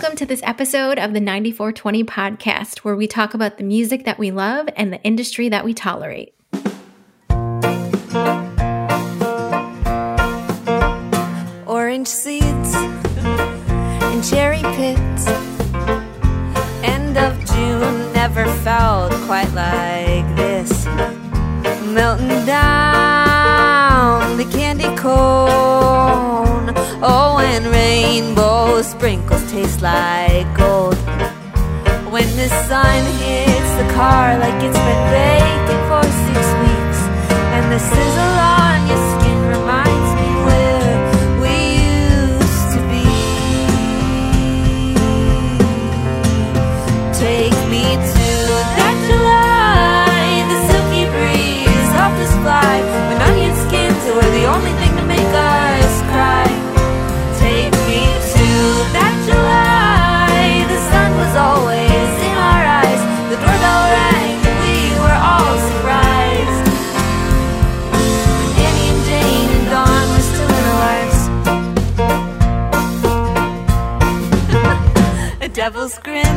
Welcome to this episode of the 9420 podcast, where we talk about the music that we love and the industry that we tolerate. Orange seeds and cherry pits. End of June never felt quite like this. Melting down the candy cone. And rainbow sprinkles taste like gold. When the sun hits the car like it's been baking for six weeks, and the sizzle on your lives.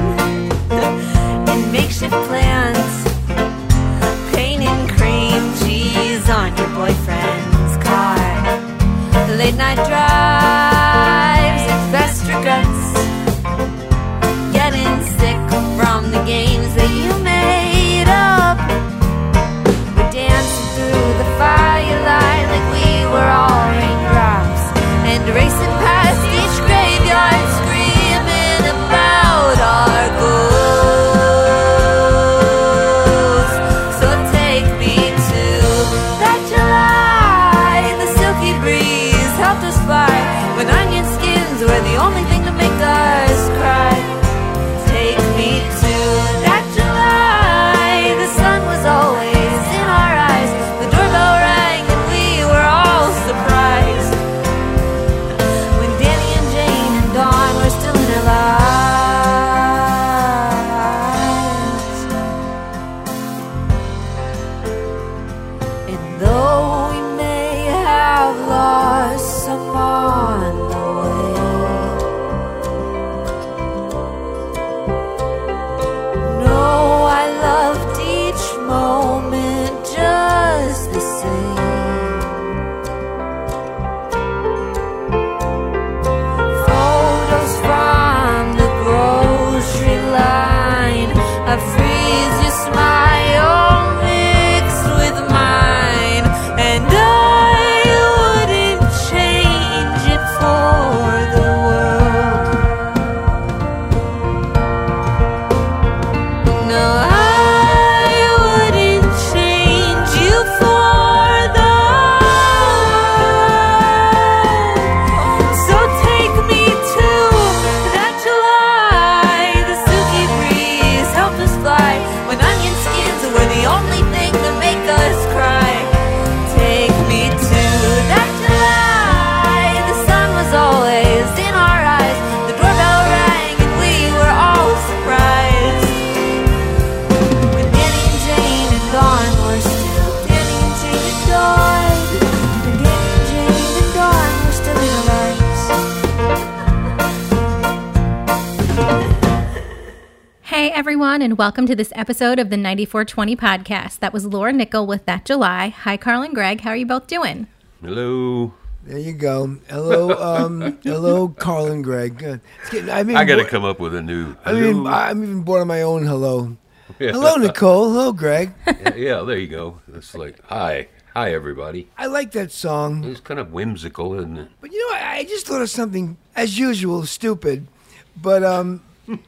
Everyone, and welcome to this episode of the 9420 podcast. That was Laura Nickel with That July. Hi, Carl and Greg. How are you both doing? Hello. There you go. Hello, um, hello, Carl and Greg. Good. Getting, I mean, I got to come up with a new. I mean, I'm even bored of my own hello. Yeah. Hello, Nicole. Hello, Greg. yeah, yeah, there you go. It's like, hi, hi, everybody. I like that song, It's kind of whimsical, isn't it? but you know, I, I just thought of something as usual, stupid. But um,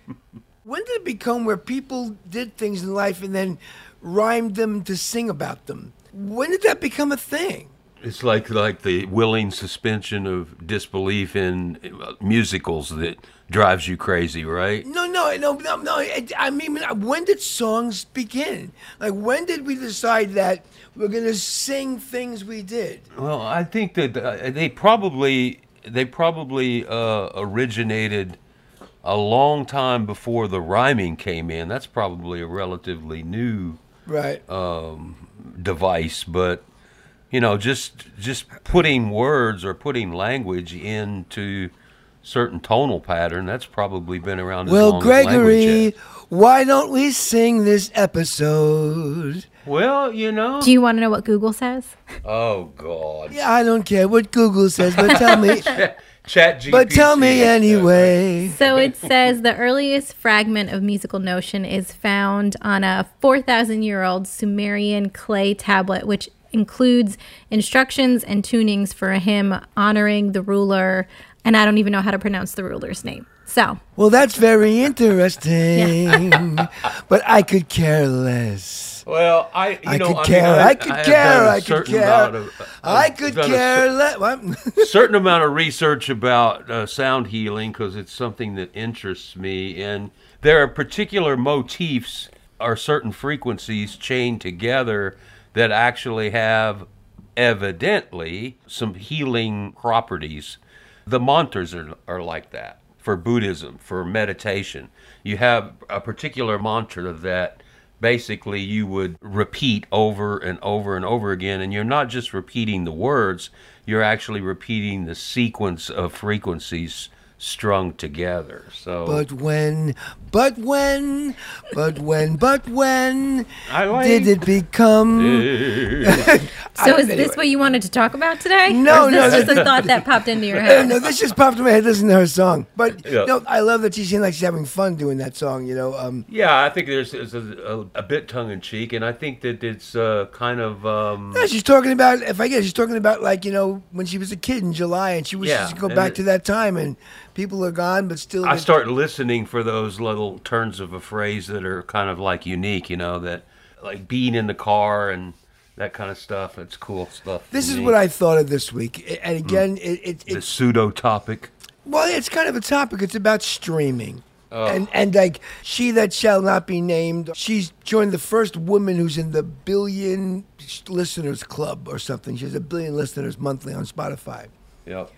when did it become where people did things in life and then rhymed them to sing about them? When did that become a thing? It's like like the willing suspension of disbelief in uh, musicals that drives you crazy, right? No, no, no, no, no. I- mean, when did songs begin? Like, when did we decide that we're going to sing things we did? Well, I think that uh, they probably they probably uh, originated a long time before the rhyming came in. That's probably a relatively new Right. Um, device, but you know, just just putting words or putting language into certain tonal pattern. That's probably been around. As Well, long as language Gregory, has. why don't we sing this episode? Well, you know. Do you want to know what Google says? oh God. Yeah, I don't care what Google says, but tell me. Chat GPT. but tell me anyway. So it says the earliest fragment of musical notion is found on a 4,000 year old Sumerian clay tablet, which includes instructions and tunings for a hymn honoring the ruler. And I don't even know how to pronounce the ruler's name. So Well, that's very interesting, but I could care less. Well, I you I know could I mean, care. I, could have care. a I could care. of- I I've could a care cer- certain amount of research about uh, sound healing because it's something that interests me, and there are particular motifs or certain frequencies chained together that actually have evidently some healing properties. The mantras are, are like that for Buddhism, for meditation. You have a particular mantra that basically you would repeat over and over and over again. And you're not just repeating the words you're actually repeating the sequence of frequencies strung together so But when, but when, but when, but when like- did it become? So is this what you wanted to talk about today? No, Or is no, this that- just a thought that popped into your head. no, this just popped in my head listening to her song. But Yeah. no, I love that she seemed like she's having fun doing that song. You know, um, yeah i think there's, there's a, a, a bit tongue-in-cheek and i think that it's uh, kind of um, yeah, she's talking about. If I guess she's talking about like you know when she was a kid in July and she wishes Yeah, to go back it- to that time and people are gone, but still. I start listening for those little turns of a phrase that are kind of like unique, you know, that like being in the car and that kind of stuff. It's cool stuff. This is me. what I thought of this week, and mm. again, it, it, the pseudo topic. well, it's kind of a topic. It's about streaming. Oh. And and like she that shall not be named, she's joined the first woman who's in the billion listeners club or something. She has a billion listeners monthly on Spotify. Yep.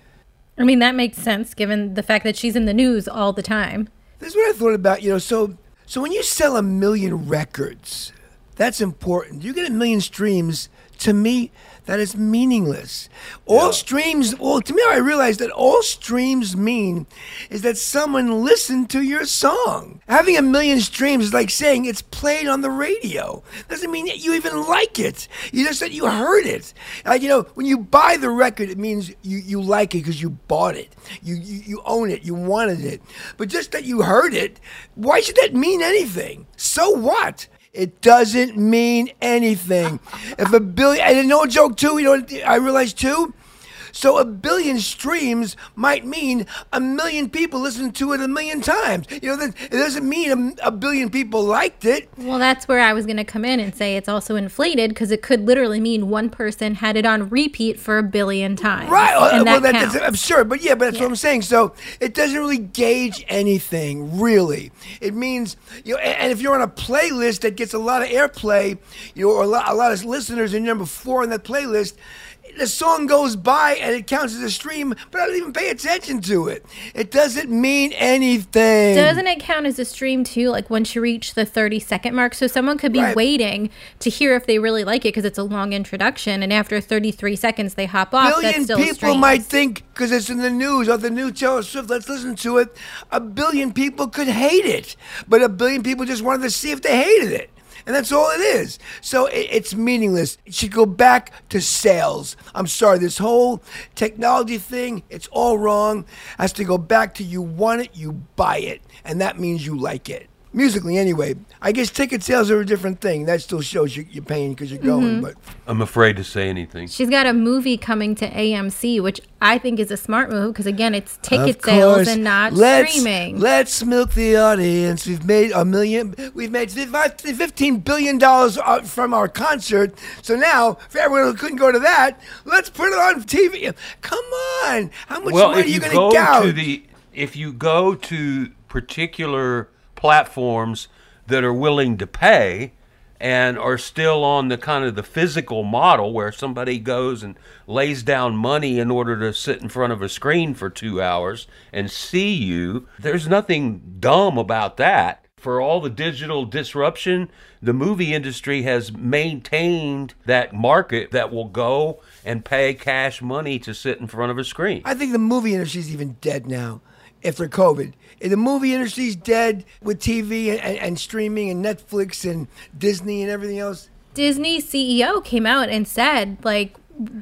I mean, that makes sense given the fact that she's in the news all the time. This is what I thought about. You know, so so when you sell a million records, that's important. You get a million streams. To me, that is meaningless. All Yeah. streams. Well, to me, I realized that all streams mean is that someone listened to your song. Having a million streams is like saying it's played on the radio. Doesn't mean that you even like it. You just said you heard it. Like you know, when you buy the record, it means you, you like it because you bought it. You, you you own it. You wanted it. But just that you heard it, why should that mean anything? So what? It doesn't mean anything. If a billion, and no joke too. You know what I realized too. So a billion streams might mean a million people listened to it a million times. You know, that it doesn't mean a, a billion people liked it. Well, that's where I was going to come in and say it's also inflated because it could literally mean one person had it on repeat for a billion times. Right. And well, that that, that's absurd. But yeah, but that's Yeah. what I'm saying. So it doesn't really gauge anything, really. It means, you know, and, and if you're on a playlist that gets a lot of airplay, you know, or a lot, a lot of listeners and you're number four on that playlist, the song goes by and it counts as a stream, but I don't even pay attention to it. It doesn't mean anything. Doesn't it count as a stream too? Like once you reach the 30 second mark. So someone could be Right. waiting to hear if they really like it because it's a long introduction. And after 33 seconds, they hop off. That's billion people streams. might think because it's in the news or the new Taylor Swift. Let's listen to it. A billion people could hate it, but a billion people just wanted to see if they hated it. And that's all it is. So it, it's meaningless. It should go back to sales. I'm sorry, this whole technology thing, it's all wrong. It Has to go back to you want it, you buy it. And that means you like it. Musically, anyway. I guess ticket sales are a different thing. That still shows you, you're paying because you're going. But I'm afraid to say anything. She's got a movie coming to AMC, which I think is a smart move because again, it's ticket sales and not let's, streaming. Let's milk the audience. We've made a million. We've made fifteen billion dollars uh, from our concert. So now, for everyone who couldn't go to that, let's put it on TV. Come on, how much well, money are you you going go to gouge? to the if you go to particular platforms that are willing to pay and are still on the kind of the physical model where somebody goes and lays down money in order to sit in front of a screen for 2 hours and see you there's nothing dumb about that For all the digital disruption, the movie industry has maintained that market that will go and pay cash money to sit in front of a screen. I think the movie industry's even dead now after COVID. The movie industry's dead with TV and, and, and streaming and Netflix and Disney and everything else. Disney CEO came out and said, like,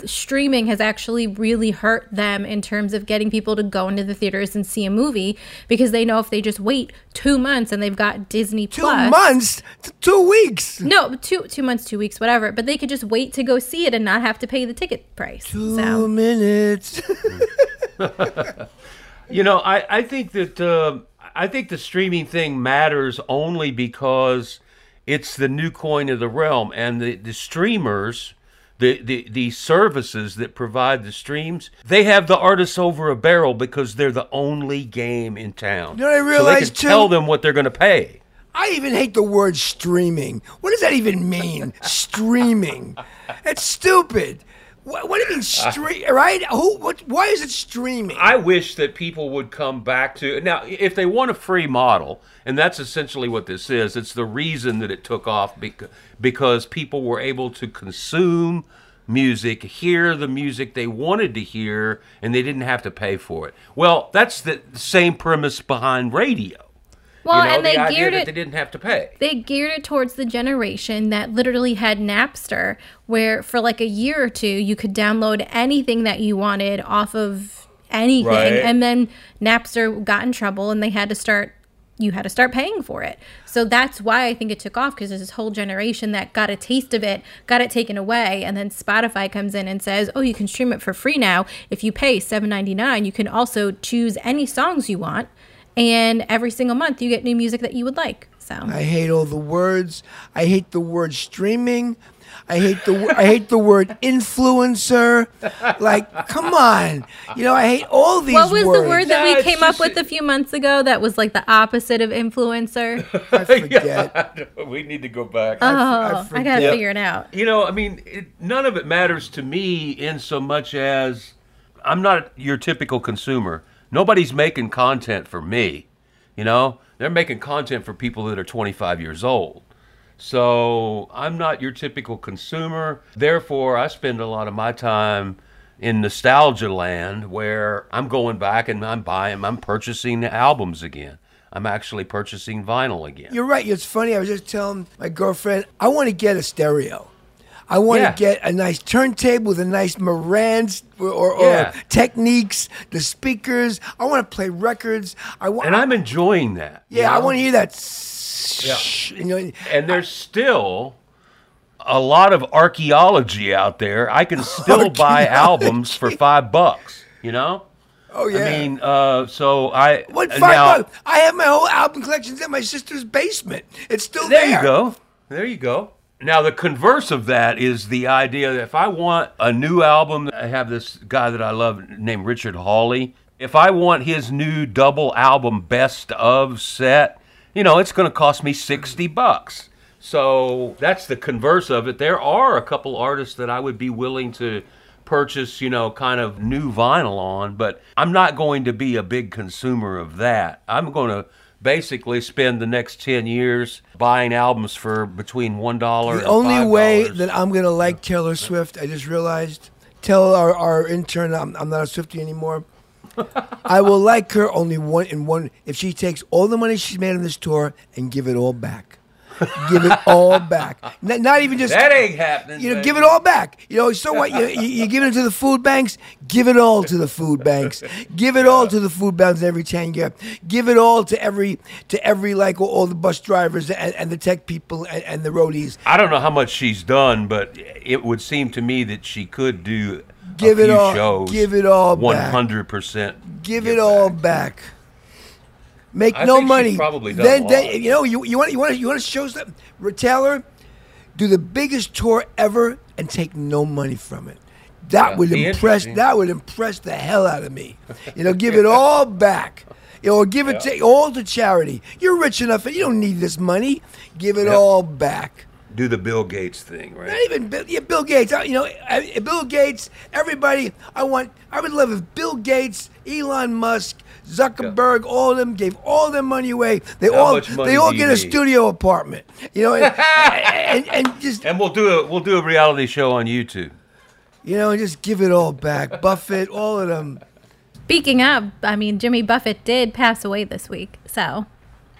streaming has actually really hurt them in terms of getting people to go into the theaters and see a movie because they know if they just wait two months and they've got Disney Two Plus. months, two weeks. No, two two months, two weeks, whatever. But they could just wait to go see it and not have to pay the ticket price. Two So minutes. You know, I, I think that uh, I think the streaming thing matters only because it's the new coin of the realm, and the, the streamers, the, the the services that provide the streams, they have the artists over a barrel because they're the only game in town. You know what I so they can too? tell them what they're going to pay. I even hate the word streaming. What does that even mean? streaming. It's stupid. What, what do you mean stream? Right? Who? What? Why is it streaming? I wish that people would come back to now if they want a free model, and that's essentially what this is. It's the reason that it took off because because people were able to consume music, hear the music they wanted to hear, and they didn't have to pay for it. Well, that's the same premise behind radio. Well, you know, and the they geared it they didn't have to pay. they geared it towards the generation that literally had Napster, where for like a year or two you could download anything that you wanted off of anything, Right. and then Napster got in trouble and they had to start. You had to start paying for it. So that's why I think it took off because there's this whole generation that got a taste of it, got it taken away, and then Spotify comes in and says, "Oh, you can stream it for free now. If you pay $7.99, you can also choose any songs you want, and every single month you get new music that you would like." So I hate all the words. I hate the word streaming. I hate the I hate the word influencer. Like, come on. You know, I hate all these What was words. the word that we it's came up with a few months ago that was like the opposite of influencer? I forget. we need to go back. Oh, I, gotta forget. figure it out. You know, I mean, it, none of it matters to me in so much as I'm not your typical consumer. Nobody's making content for me. You know, they're making content for people that are 25 years old. So I'm not your typical consumer. Therefore, I spend a lot of my time in nostalgia land where I'm going back and I'm buying, I'm purchasing the albums again. I'm actually purchasing vinyl again. You're right. It's funny. I was just telling my girlfriend, I want to get a stereo. I want Yeah. to get a nice turntable with a nice Marantz or, or, or Technics, the speakers. I want to play records. I want. and I'm enjoying that. you yeah, I want to hear that. s- You know, and there's still a lot of archaeology out there. I can still buy albums for five bucks. You know. oh yeah. I mean, uh, so I what uh, five now, bucks? I have my whole album collections in my sister's basement. It's still There there. you go. There you go. Now the converse of that is the idea that if I want a new album, I have this guy that I love named Richard Hawley. If I want his new double album best of set, you know, it's going to cost me 60 bucks. So that's the converse of it. There are a couple artists that I would be willing to purchase, you know, kind of new vinyl on, but I'm not going to be a big consumer of that. I'm going to basically spend the next 10 years buying albums for between $1 The and only $5. way that I'm gonna like Taylor Swift, I just realized. Tell our, our intern I'm, I'm not a Swiftie anymore. I will like her only one in one if she takes all the money she's made on this tour and give it all back. Give it all back. Not, not even just That ain't happening. you know, baby. give it all back. You know, so what? You, you, you give it to the food banks. Give it all to the food banks. Give it all to the food banks every ten year. Give it all to every to every like all, all the bus drivers and, and the tech people and, and the roadies. I don't know how much she's done, but it would seem to me that she could do Give a it few all- shows. give it all hundred percent. Give it all back. Make I no money. probably then, then you know you you want you want you want to show something. Taylor, do the biggest tour ever and take no money from it. That Yeah, would impress. That would impress the hell out of me. You know, give it all back. You know, give it to, all to charity. You're rich enough, and you don't need this money. Give it all back. do the Bill Gates thing, right? Not even Bill, yeah, Bill Gates. I- You know, I- Bill Gates. Everybody. I want. I would love if Bill Gates, Elon Musk, Zuckerberg, all of them gave all their money away. They How all. much money They all get a studio apartment. You know, and, and, and just And we'll do a we'll do a reality show on YouTube. you know, and just give it all back. Buffett, all of them. Speaking of, I mean, Jimmy Buffett did pass away this week. So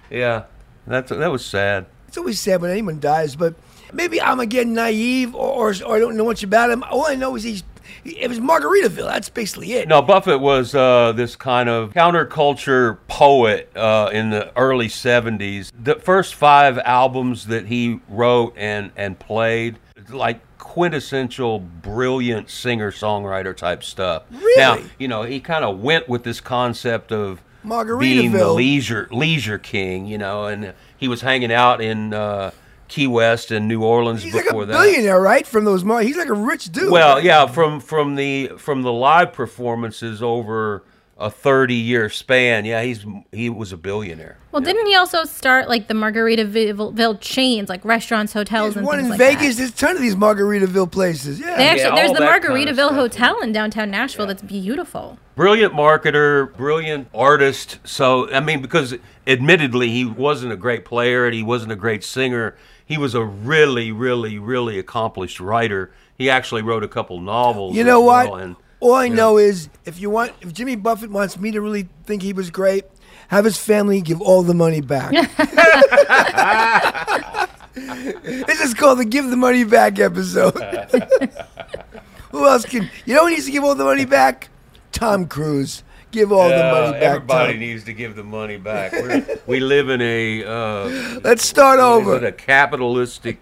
Yeah, that's that was sad. It's always sad when anyone dies, but maybe I'm again naive or, or, or I don't know much about him. All I know is he's. It was Margaritaville. That's basically it. No, Buffett was uh, this kind of counterculture poet uh, in the early 70s. The first five albums that he wrote and, and played, like quintessential brilliant singer songwriter type stuff. Really? Now, you know, he kind of went with this concept of Margaritaville. being the leisure leisure king, you know, and he was hanging out in uh, Key West and New Orleans He's like before a that. billionaire, right? From those mar- he's like a rich dude. Well, yeah, from from the from the live performances over a 30 year span, yeah, he's he was a billionaire. Well, didn't he also start like the Margaritaville chains, like restaurants, hotels, There's and one things in like Vegas. that? There's a ton of these Margaritaville places. Yeah. They actually, Yeah, there's the that kind of Margaritaville. Hotel in downtown Nashville that's beautiful. Brilliant marketer, brilliant artist. So, I mean, because admittedly, he wasn't a great player and he wasn't a great singer. He was a really, really, really accomplished writer. He actually wrote a couple novels. you know as what? well, and All I know is if you want, if Jimmy Buffett wants me to really think he was great, have his family give all the money back. this is called the "Give the Money Back" episode. Who else can? You know who needs to give all the money back? Tom Cruise. Give all the money back. everybody Tom. needs to give the money back. We're, we live in a uh, Let's start over. a capitalistic.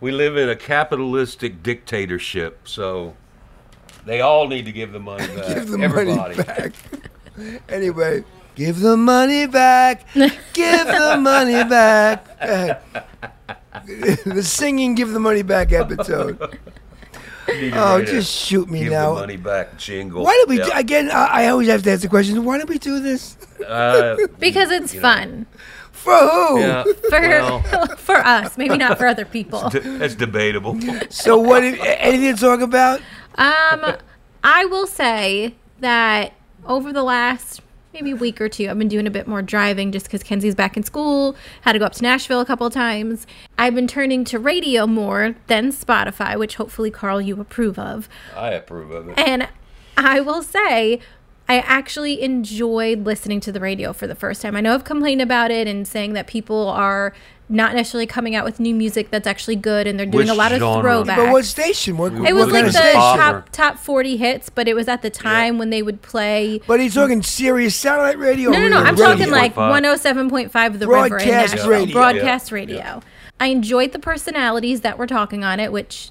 we live in a capitalistic dictatorship. So they all need to give the money back. Give the Everybody. money back. anyway, give the money back. Give the money back. The singing "Give the Money Back" episode. You need to Oh, just shoot me give now. the money back jingle. Why did we? Yeah. Do, again, I, I always have to ask the question. Why did we do this? Uh, Because it's fun For who? yeah. for well, for us, maybe not for other people. d- that's debatable. So what? Did, anything to talk about? Um, I will say that over the last maybe a week or two, I've been doing a bit more driving just because Kenzie's back in school. Had to go up to Nashville a couple of times. I've been turning to radio more than Spotify, which hopefully Carl you approve of. I approve of it. And I will say, I actually enjoyed listening to the radio for the first time. I know I've complained about it and saying that people are not necessarily coming out with new music that's actually good and they're doing Which a lot of genre? throwbacks. But what station? What, It was kind like the top top forty hits, but it was at the time when they would play. But he's talking Sirius satellite radio. No, no, no. or I'm radio? talking like 107.5. 107.5 The River in Broadcast Nashville. radio. Broadcast Yeah. radio. I enjoyed the personalities that were talking on it, which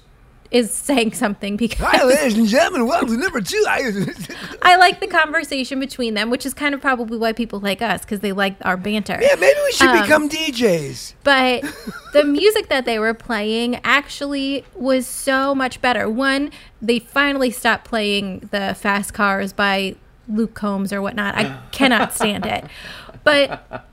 is saying something because Hi, ladies and gentlemen. Welcome to number two. I, I like the conversation between them, which is kind of probably why people like us because they like our banter. yeah, maybe we should Um, become DJs. But the music that they were playing actually was so much better. One, they finally stopped playing the Fast Cars by Luke Combs or whatnot. I cannot stand it. But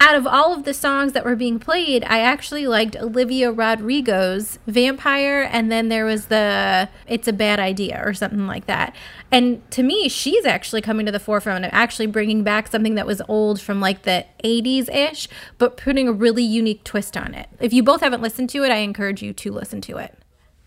out of all of the songs that were being played, I actually liked Olivia Rodrigo's Vampire, and then there was the It's a Bad Idea or something like that. And to me, she's actually coming to the forefront of actually bringing back something that was old from like the 80s ish, but putting a really unique twist on it. If you both haven't listened to it, I encourage you to listen to it.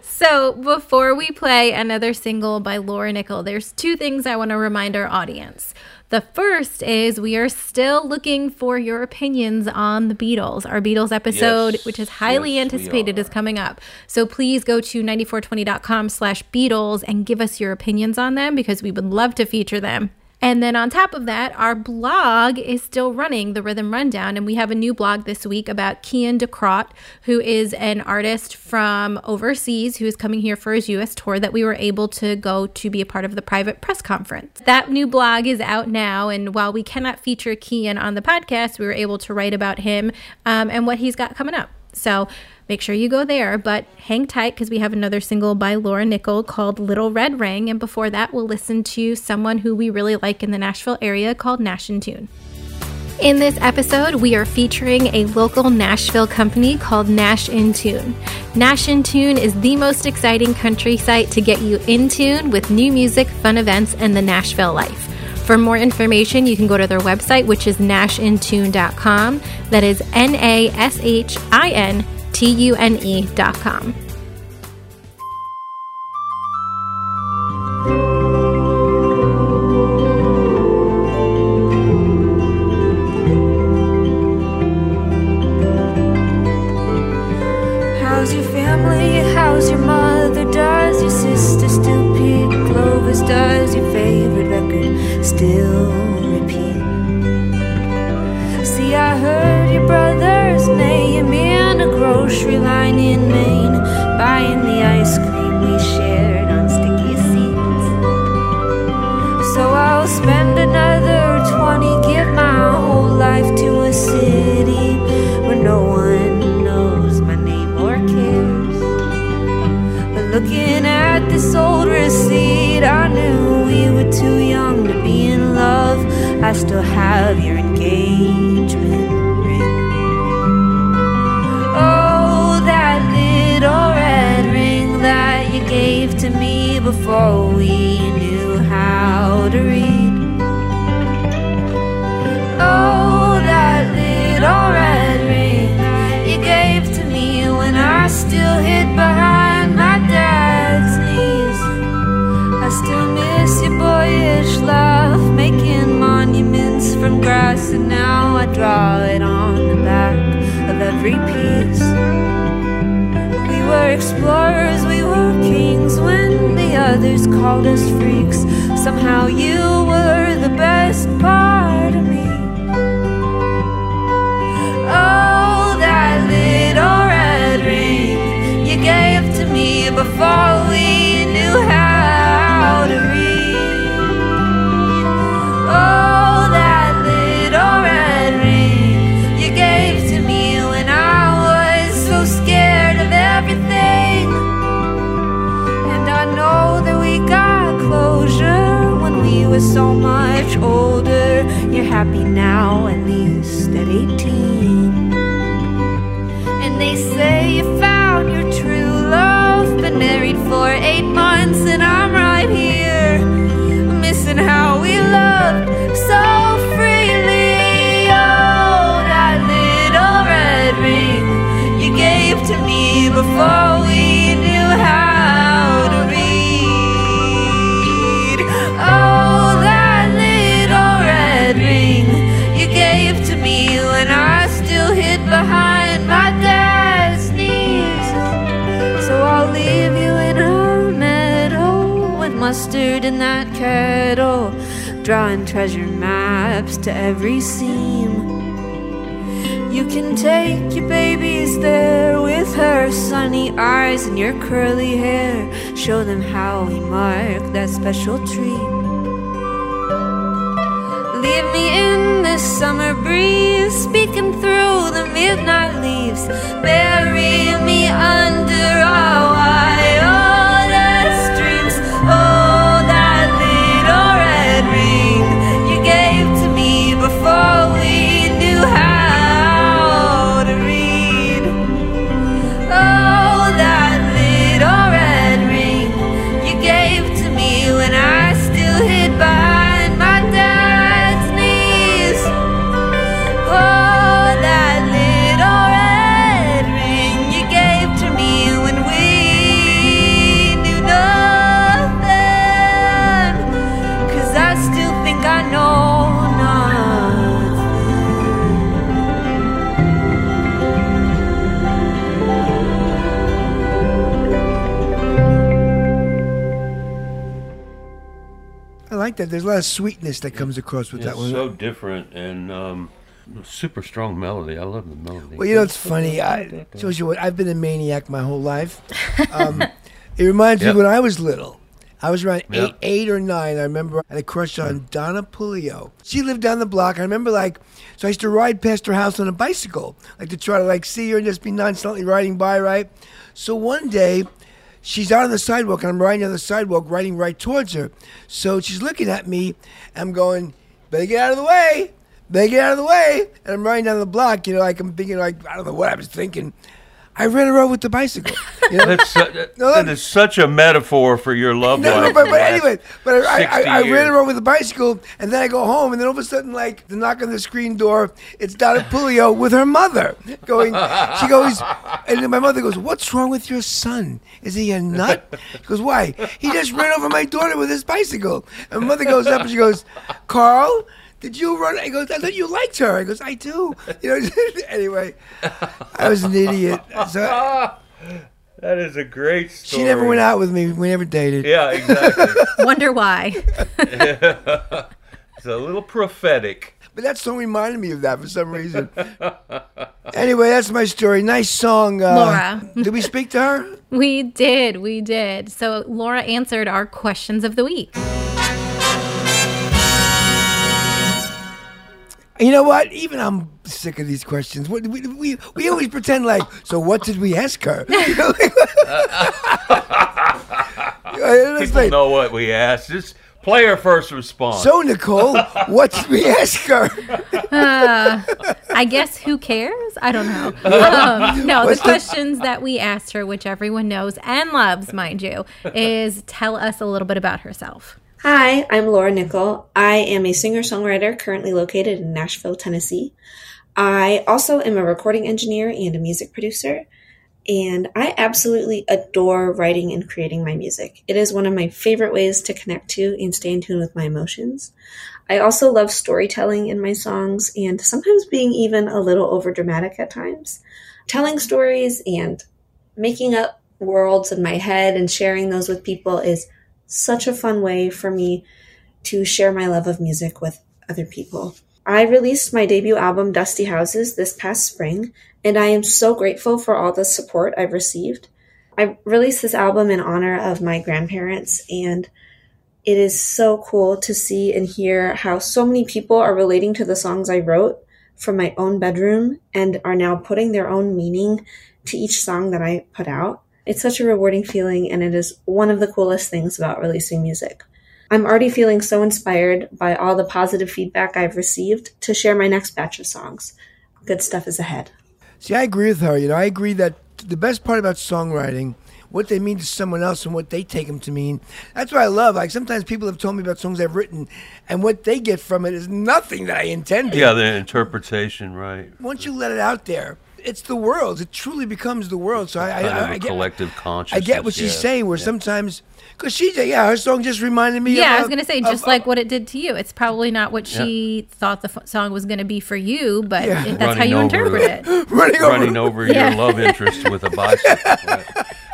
So, before we play another single by Laura Nickel, there's two things I want to remind our audience. The first is we are still looking for your opinions on the Beatles. Our Beatles episode, Yes, which is highly yes, anticipated, is coming up. So please go to 9420.com slash Beatles and give us your opinions on them because we would love to feature them. And then on top of that, our blog is still running, the Rhythm Rundown, and we have a new blog this week about Kian DeCrot, who is an artist from overseas who is coming here for his U.S. tour that we were able to go to be a part of the private press conference. That new blog is out now, and while we cannot feature Kian on the podcast, we were able to write about him um, and what he's got coming up. So make sure you go there, but hang tight because we have another single by Laura Nickel called Little Red Ring. And before that, we'll listen to someone who we really like in the Nashville area called Nash in Tune. In this episode, we are featuring a local Nashville company called Nash in Tune. Nash in Tune is the most exciting country site to get you in tune with new music, fun events, and the Nashville life. For more information, you can go to their website, which is nashintune.com. That is N A S H I N T U N E.com. in that kettle, drawing treasure maps to every seam. You can take your babies there with her sunny eyes and your curly hair. Show them how we mark that special tree. Leave me in the summer breeze, speaking through the midnight leaves. Bury me under our wildest like that. There's a lot of sweetness that comes across with that It's one. so different and um, super strong melody. I love the melody. Well, you know, it's funny. I shows you what I've been a maniac my whole life. Um, it reminds Yep. me when I was little. I was around Yep. eight, eight or nine. I remember I had a crush on Donna Pulio. She lived down the block. I remember like, so I used to ride past her house on a bicycle, like to try to like see her and just be nonchalantly riding by, right? So one day, she's out on the sidewalk and I'm riding on the sidewalk, riding right towards her. So she's looking at me. I'm going, better get out of the way. They get out of the way, and I'm riding down the block. You know, like I'm thinking, like I don't know what I was thinking. I ran around with the bicycle. You know? That's su- No, that is such a metaphor for your love No, life. no, but, but anyway, but I, I, I, I ran around with the bicycle, and then I go home, and then all of a sudden, like the knock on the screen door, it's Donna Pulio with her mother going. She goes, and then my mother goes, "What's wrong with your son? Is he a nut?" She goes, "Why? He just ran over my daughter with his bicycle." And my mother goes up and she goes, "Carl." Did you run? I goes, I thought you liked her. I goes, I do. You know. anyway, I was an idiot. So That is a great story. she never went out with me. We never dated. Yeah, exactly. Wonder why. it's a little prophetic. But that song reminded me of that for some reason. anyway, that's my story. Nice song. Uh, Laura. did we speak to her? We did, we did. So Laura answered our questions of the week. You know what? Even I'm sick of these questions. What, we, we, we always pretend like, so what did we ask her? Know, like- Uh, let's People like, know what we asked. Just play our first response. so, Nicole, what did we ask her? I guess who cares? I don't know. Um, no, the What's the- questions that we asked her, which everyone knows and loves, mind you, is tell us a little bit about herself. Hi, I'm Laura Nickel. I am a singer songwriter currently located in Nashville, Tennessee. I also am a recording engineer and a music producer, and I absolutely adore writing and creating my music. It is one of my favorite ways to connect to and stay in tune with my emotions. I also love storytelling in my songs and sometimes being even a little over dramatic at times. Telling stories and making up worlds in my head and sharing those with people is such a fun way for me to share my love of music with other people. I released my debut album, Dusty Houses, this past spring, and I am so grateful for all the support I've received. I released this album in honor of my grandparents, and it is so cool to see and hear how so many people are relating to the songs I wrote from my own bedroom and are now putting their own meaning to each song that I put out. It's such a rewarding feeling, and it is one of the coolest things about releasing music. I'm already feeling so inspired by all the positive feedback I've received to share my next batch of songs. Good stuff is ahead. See, I agree with her. You know, I agree that the best part about songwriting, what they mean to someone else and what they take them to mean, that's what I love. Like sometimes people have told me about songs I've written, and what they get from it is nothing that I intended. yeah, the interpretation, right? Once you let it out there, it's the world. It truly becomes the world. So I, I, Kind of I, a I get, collective I get what she's yeah. saying. Where sometimes, because she, yeah, her song just reminded me. Yeah, of, I was going to say, of- just like what it did to you. It's probably not what she thought the f- song was going to be for you, but Yeah. it, that's how you over interpret it. running over. running over Yeah. your love interest with a bicycle.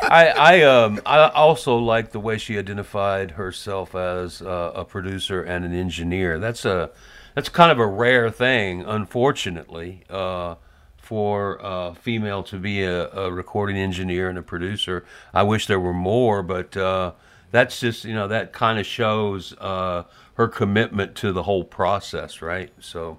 I I um I also like the way she identified herself as uh, a producer and an engineer. That's a that's kind of a rare thing, unfortunately, uh, for a female to be a, a recording engineer and a producer. I wish there were more, but uh, that's just you know that kind of shows uh, her commitment to the whole process, right? So.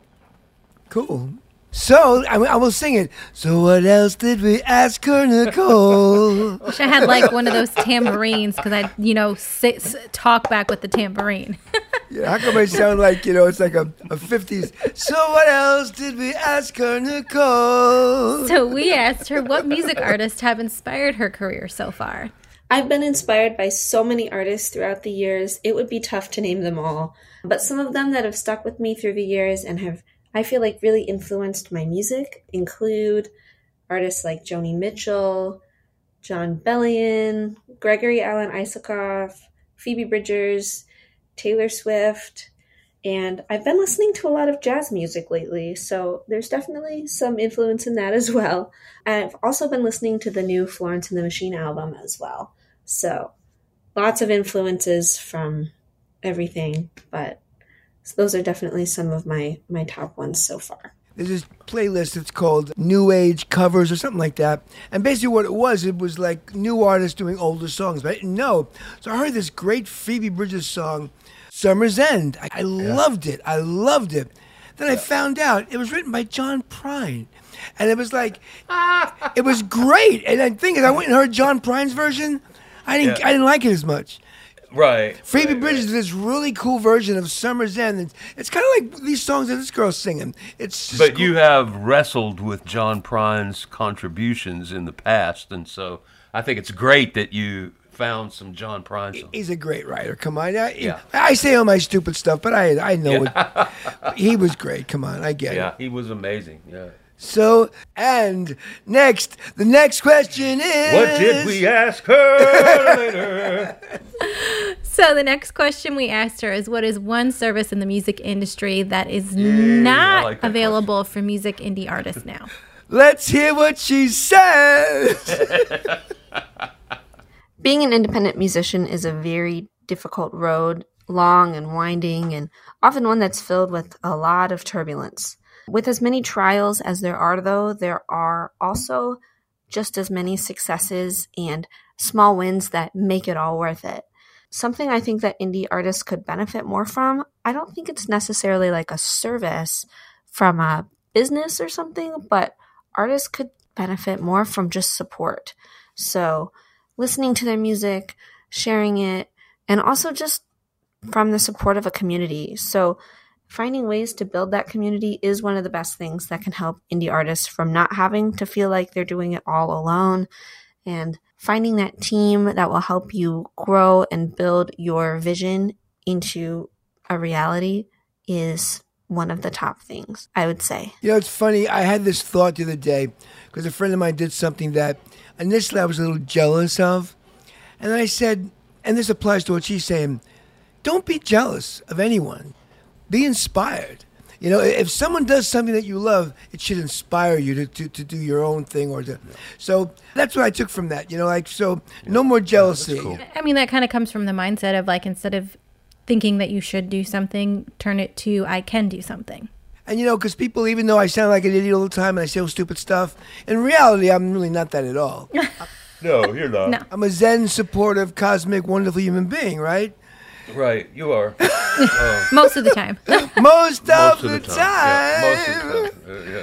Cool. So I, I will sing it. So what else did we ask her, Nicole? Wish I had like one of those tambourines because I, you know, sit, s- talk back with the tambourine. yeah, how come I sound like you know it's like a, a 50s? So what else did we ask her, Nicole? so we asked her what music artists have inspired her career so far. I've been inspired by so many artists throughout the years, it would be tough to name them all. But some of them that have stuck with me through the years and have, I feel like, really influenced my music include artists like Joni Mitchell, Jon Bellion, Gregory Alan Isakov, Phoebe Bridgers, Taylor Swift, and I've been listening to a lot of jazz music lately, so there's definitely some influence in that as well. I've also been listening to the new Florence and the Machine album as well. So lots of influences from everything, but those are definitely some of my my top ones so far. There's this playlist that's called New Age Covers or something like that. And basically, what it was, it was like new artists doing older songs. But I didn't know. So I heard this great Phoebe Bridgers song, Summer's End. I, I loved it. I loved it. Then I found out it was written by John Prine. And it was like, it was great. And the thing is, I went and heard John Prine's version. I didn't, Yeah. I didn't like it as much. Right. Phoebe right, Bridgers did this really cool version of Summer's End. and It's kind of like these songs that this girl's singing. It's just But cool. you have wrestled with John Prine's contributions in the past, and so I think it's great that you found some John Prine songs. He's a great writer. Come on, I, Yeah. I say all my stupid stuff, but I I know it. He was great. Come on, I get Yeah, it. he was amazing. Yeah. So, and next, the next question is What did we ask her later? So the next question we asked her is what is one service in the music industry that is not like that available for music indie artists now? Let's hear what she says. Being an independent musician is a very difficult road, long and winding, and often one that's filled with a lot of turbulence. With as many trials as there are, though, there are also just as many successes and small wins that make it all worth it. Something I think that indie artists could benefit more from, I don't think it's necessarily like a service from a business or something, but artists could benefit more from just support. So, listening to their music, sharing it, and also just from the support of a community. So, finding ways to build that community is one of the best things that can help indie artists from not having to feel like they're doing it all alone and finding that team that will help you grow and build your vision into a reality is one of the top things, I would say. You know, it's funny. I had this thought the other day because a friend of mine did something that initially I was a little jealous of. And I said, and this applies to what she's saying don't be jealous of anyone, be inspired. You know, if someone does something that you love, it should inspire you to, to, to do your own thing or to. So that's what I took from that. You know, like, so no more jealousy. cool. I mean, that kind of comes from the mindset of like instead of thinking that you should do something, turn it to I can do something. And you know, because people, even though I sound like an idiot all the time and I say all stupid stuff, in reality, I'm really not that at all. No, you're not. No. I'm a Zen, supportive, cosmic, wonderful human being, right? Right, you are. Most of the time. Most, Most of, of the, the time. time. Yeah, most of the time. Uh,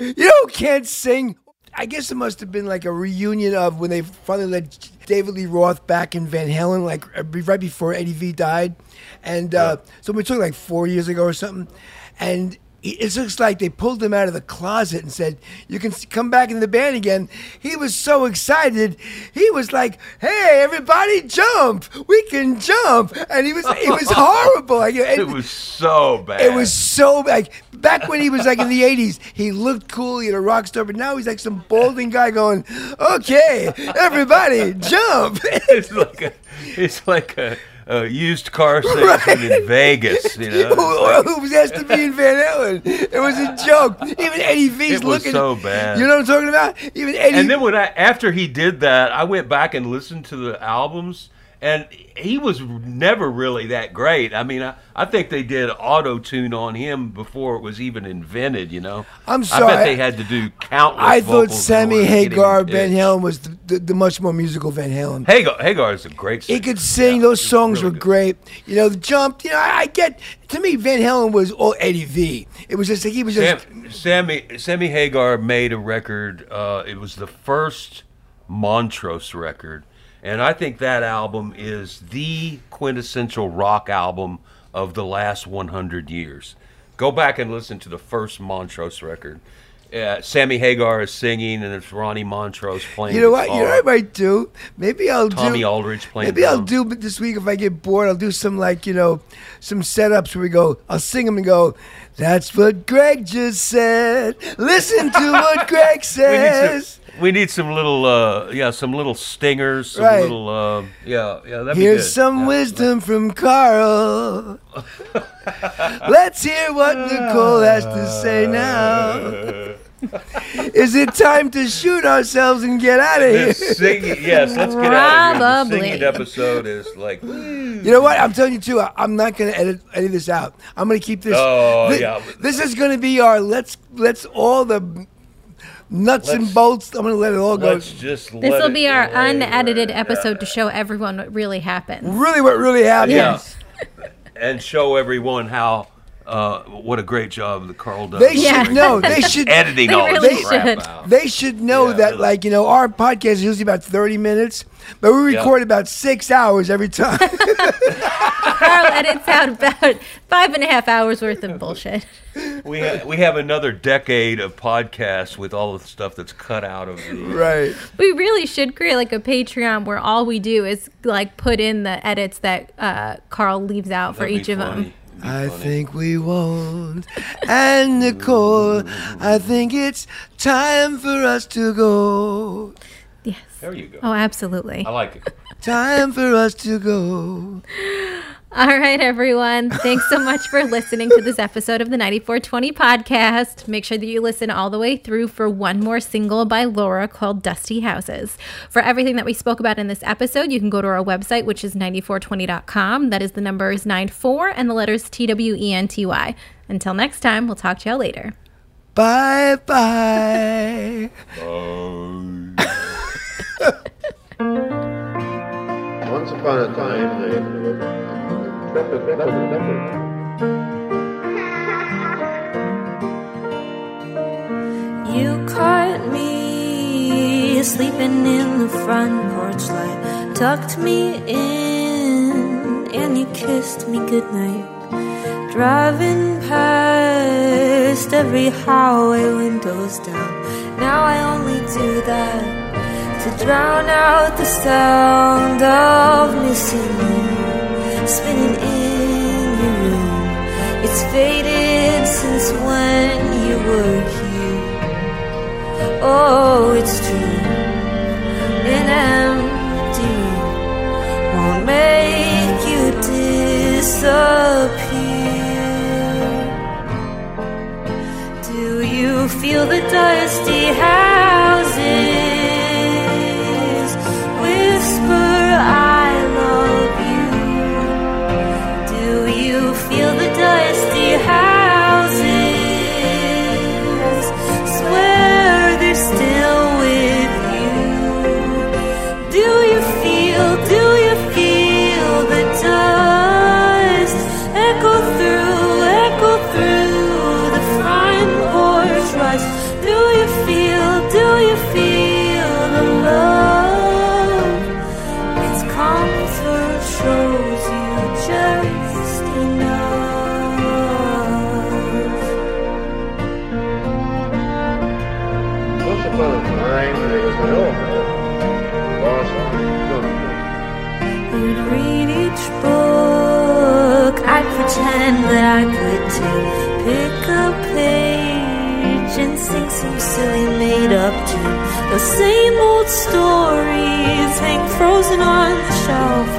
yeah. You know can't sing? I guess it must have been like a reunion of when they finally let David Lee Roth back in Van Halen, like uh, right before Eddie V died. And uh, so we took like four years ago or something. And it looks like they pulled him out of the closet and said, You can come back in the band again. He was so excited. He was like, Hey, everybody, jump! We can jump! And he was, it was horrible. Like, It was so bad. it was so like back when he was like in the '80s, he looked cool, he had a rock star, but now he's like some balding guy going, "Okay, everybody, jump!" It's like a, it's like a, a used car salesman in Vegas. You know, who, who was asked to be in Van Halen? It was a joke. Even Eddie V's It looking. so bad. You know what I'm talking about? Even Eddie. and then when I after he did that, I went back and listened to the albums, and he was never really that great. I mean, I, I think they did auto tune on him before it was even invented. You know, I'm I sorry. bet they had to do countless. I thought Sammy order to get him Hagar Van. Halen was the, the, the much more musical Van Halen. Hagar, Hagar is a great. He could sing; Yeah, those songs really were good. great. You know, the jump. You know, I, I get. To me, Van Halen was all Eddie V. It was just like he was just. Sam, Sammy Sammy Hagar made a record. Uh, it was the first Montrose record, and I think that album is the quintessential rock album of the last 100 years. Go back and listen to the first Montrose record. Uh, Sammy Hagar is singing, and it's Ronnie Montrose playing. You know what? guitar. You know what I might do? Maybe I'll Tommy do. Aldridge playing Maybe I'll do but this week if I get bored. I'll do some like you know, some setups where we go. I'll sing them and go. That's what Greg just said. Listen to what Greg says. Some, we need some little, uh, yeah, some little stingers, some Right. little, uh, yeah, yeah. That'd be Here's good. some Yeah. wisdom from Carl. Let's hear what Nicole has to say now. Is it time to shoot ourselves and get out of here? This singing, yes, let's get out of here. The Probably. singing episode is like, You know what? I'm telling you too. I, I'm not going to edit any of this out. I'm going to keep this. Oh, thi- yeah. This is going to be our let's let's all the nuts and Let's- bolts. I'm going to let it all go. let's just. This will be our unedited episode. episode to show everyone what really happened. Really, what really happened? Yeah, and show everyone how uh, what a great job that Carl does. They Yeah. should know. They should. editing They all really this crap should. out. They should know Yeah, that, really. like, you know, our podcast is usually about 30 minutes, but we Yeah. record about six hours every time. Carl edits out about five and a half hours worth of bullshit. We ha- we have another decade of podcasts with all the stuff that's cut out of the. right. We really should create like a Patreon where all we do is like put in the edits that uh, Carl leaves out for That'd be each of them. funny. It'd be I think we won't. And Nicole, I think it's time for us to go. Yes. There you go. Oh, absolutely. I like it. Time for us to go. All right, everyone. Thanks so much for listening to this episode of the 94twenty podcast. Make sure that you listen all the way through for one more single by Laura called Dusty Houses. For everything that we spoke about in this episode, you can go to our website, which is 94twenty.com. That is the numbers 94 and the letters T W E N T Y. Until next time, we'll talk to y'all later. Bye bye. Once upon a time, intrepid. You caught me sleeping in the front porch light, tucked me in, and you kissed me goodnight. Driving past every highway windows down. Now I only do that to drown out the sound of missing you, spinning in your room. It's faded since when you were here. Oh, it's true. An empty room won't make you disappear. Do you feel the dusty houses some silly made up tune. The same old stories hang frozen on the shelf.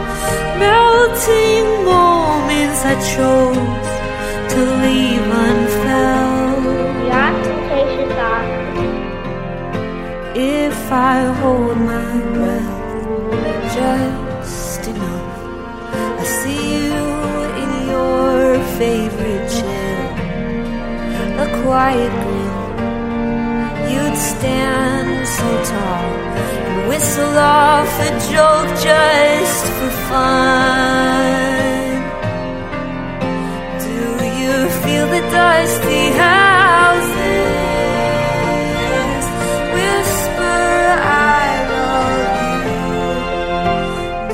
Melting moments I chose to leave unfelt. If I hold my breath just enough, I see you in your favorite chair, a quiet grin. Stand so tall and whistle off a joke just for fun. Do you feel the dusty houses whisper, I love you?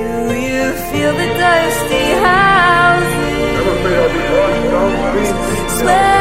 Do you feel the dusty houses I'm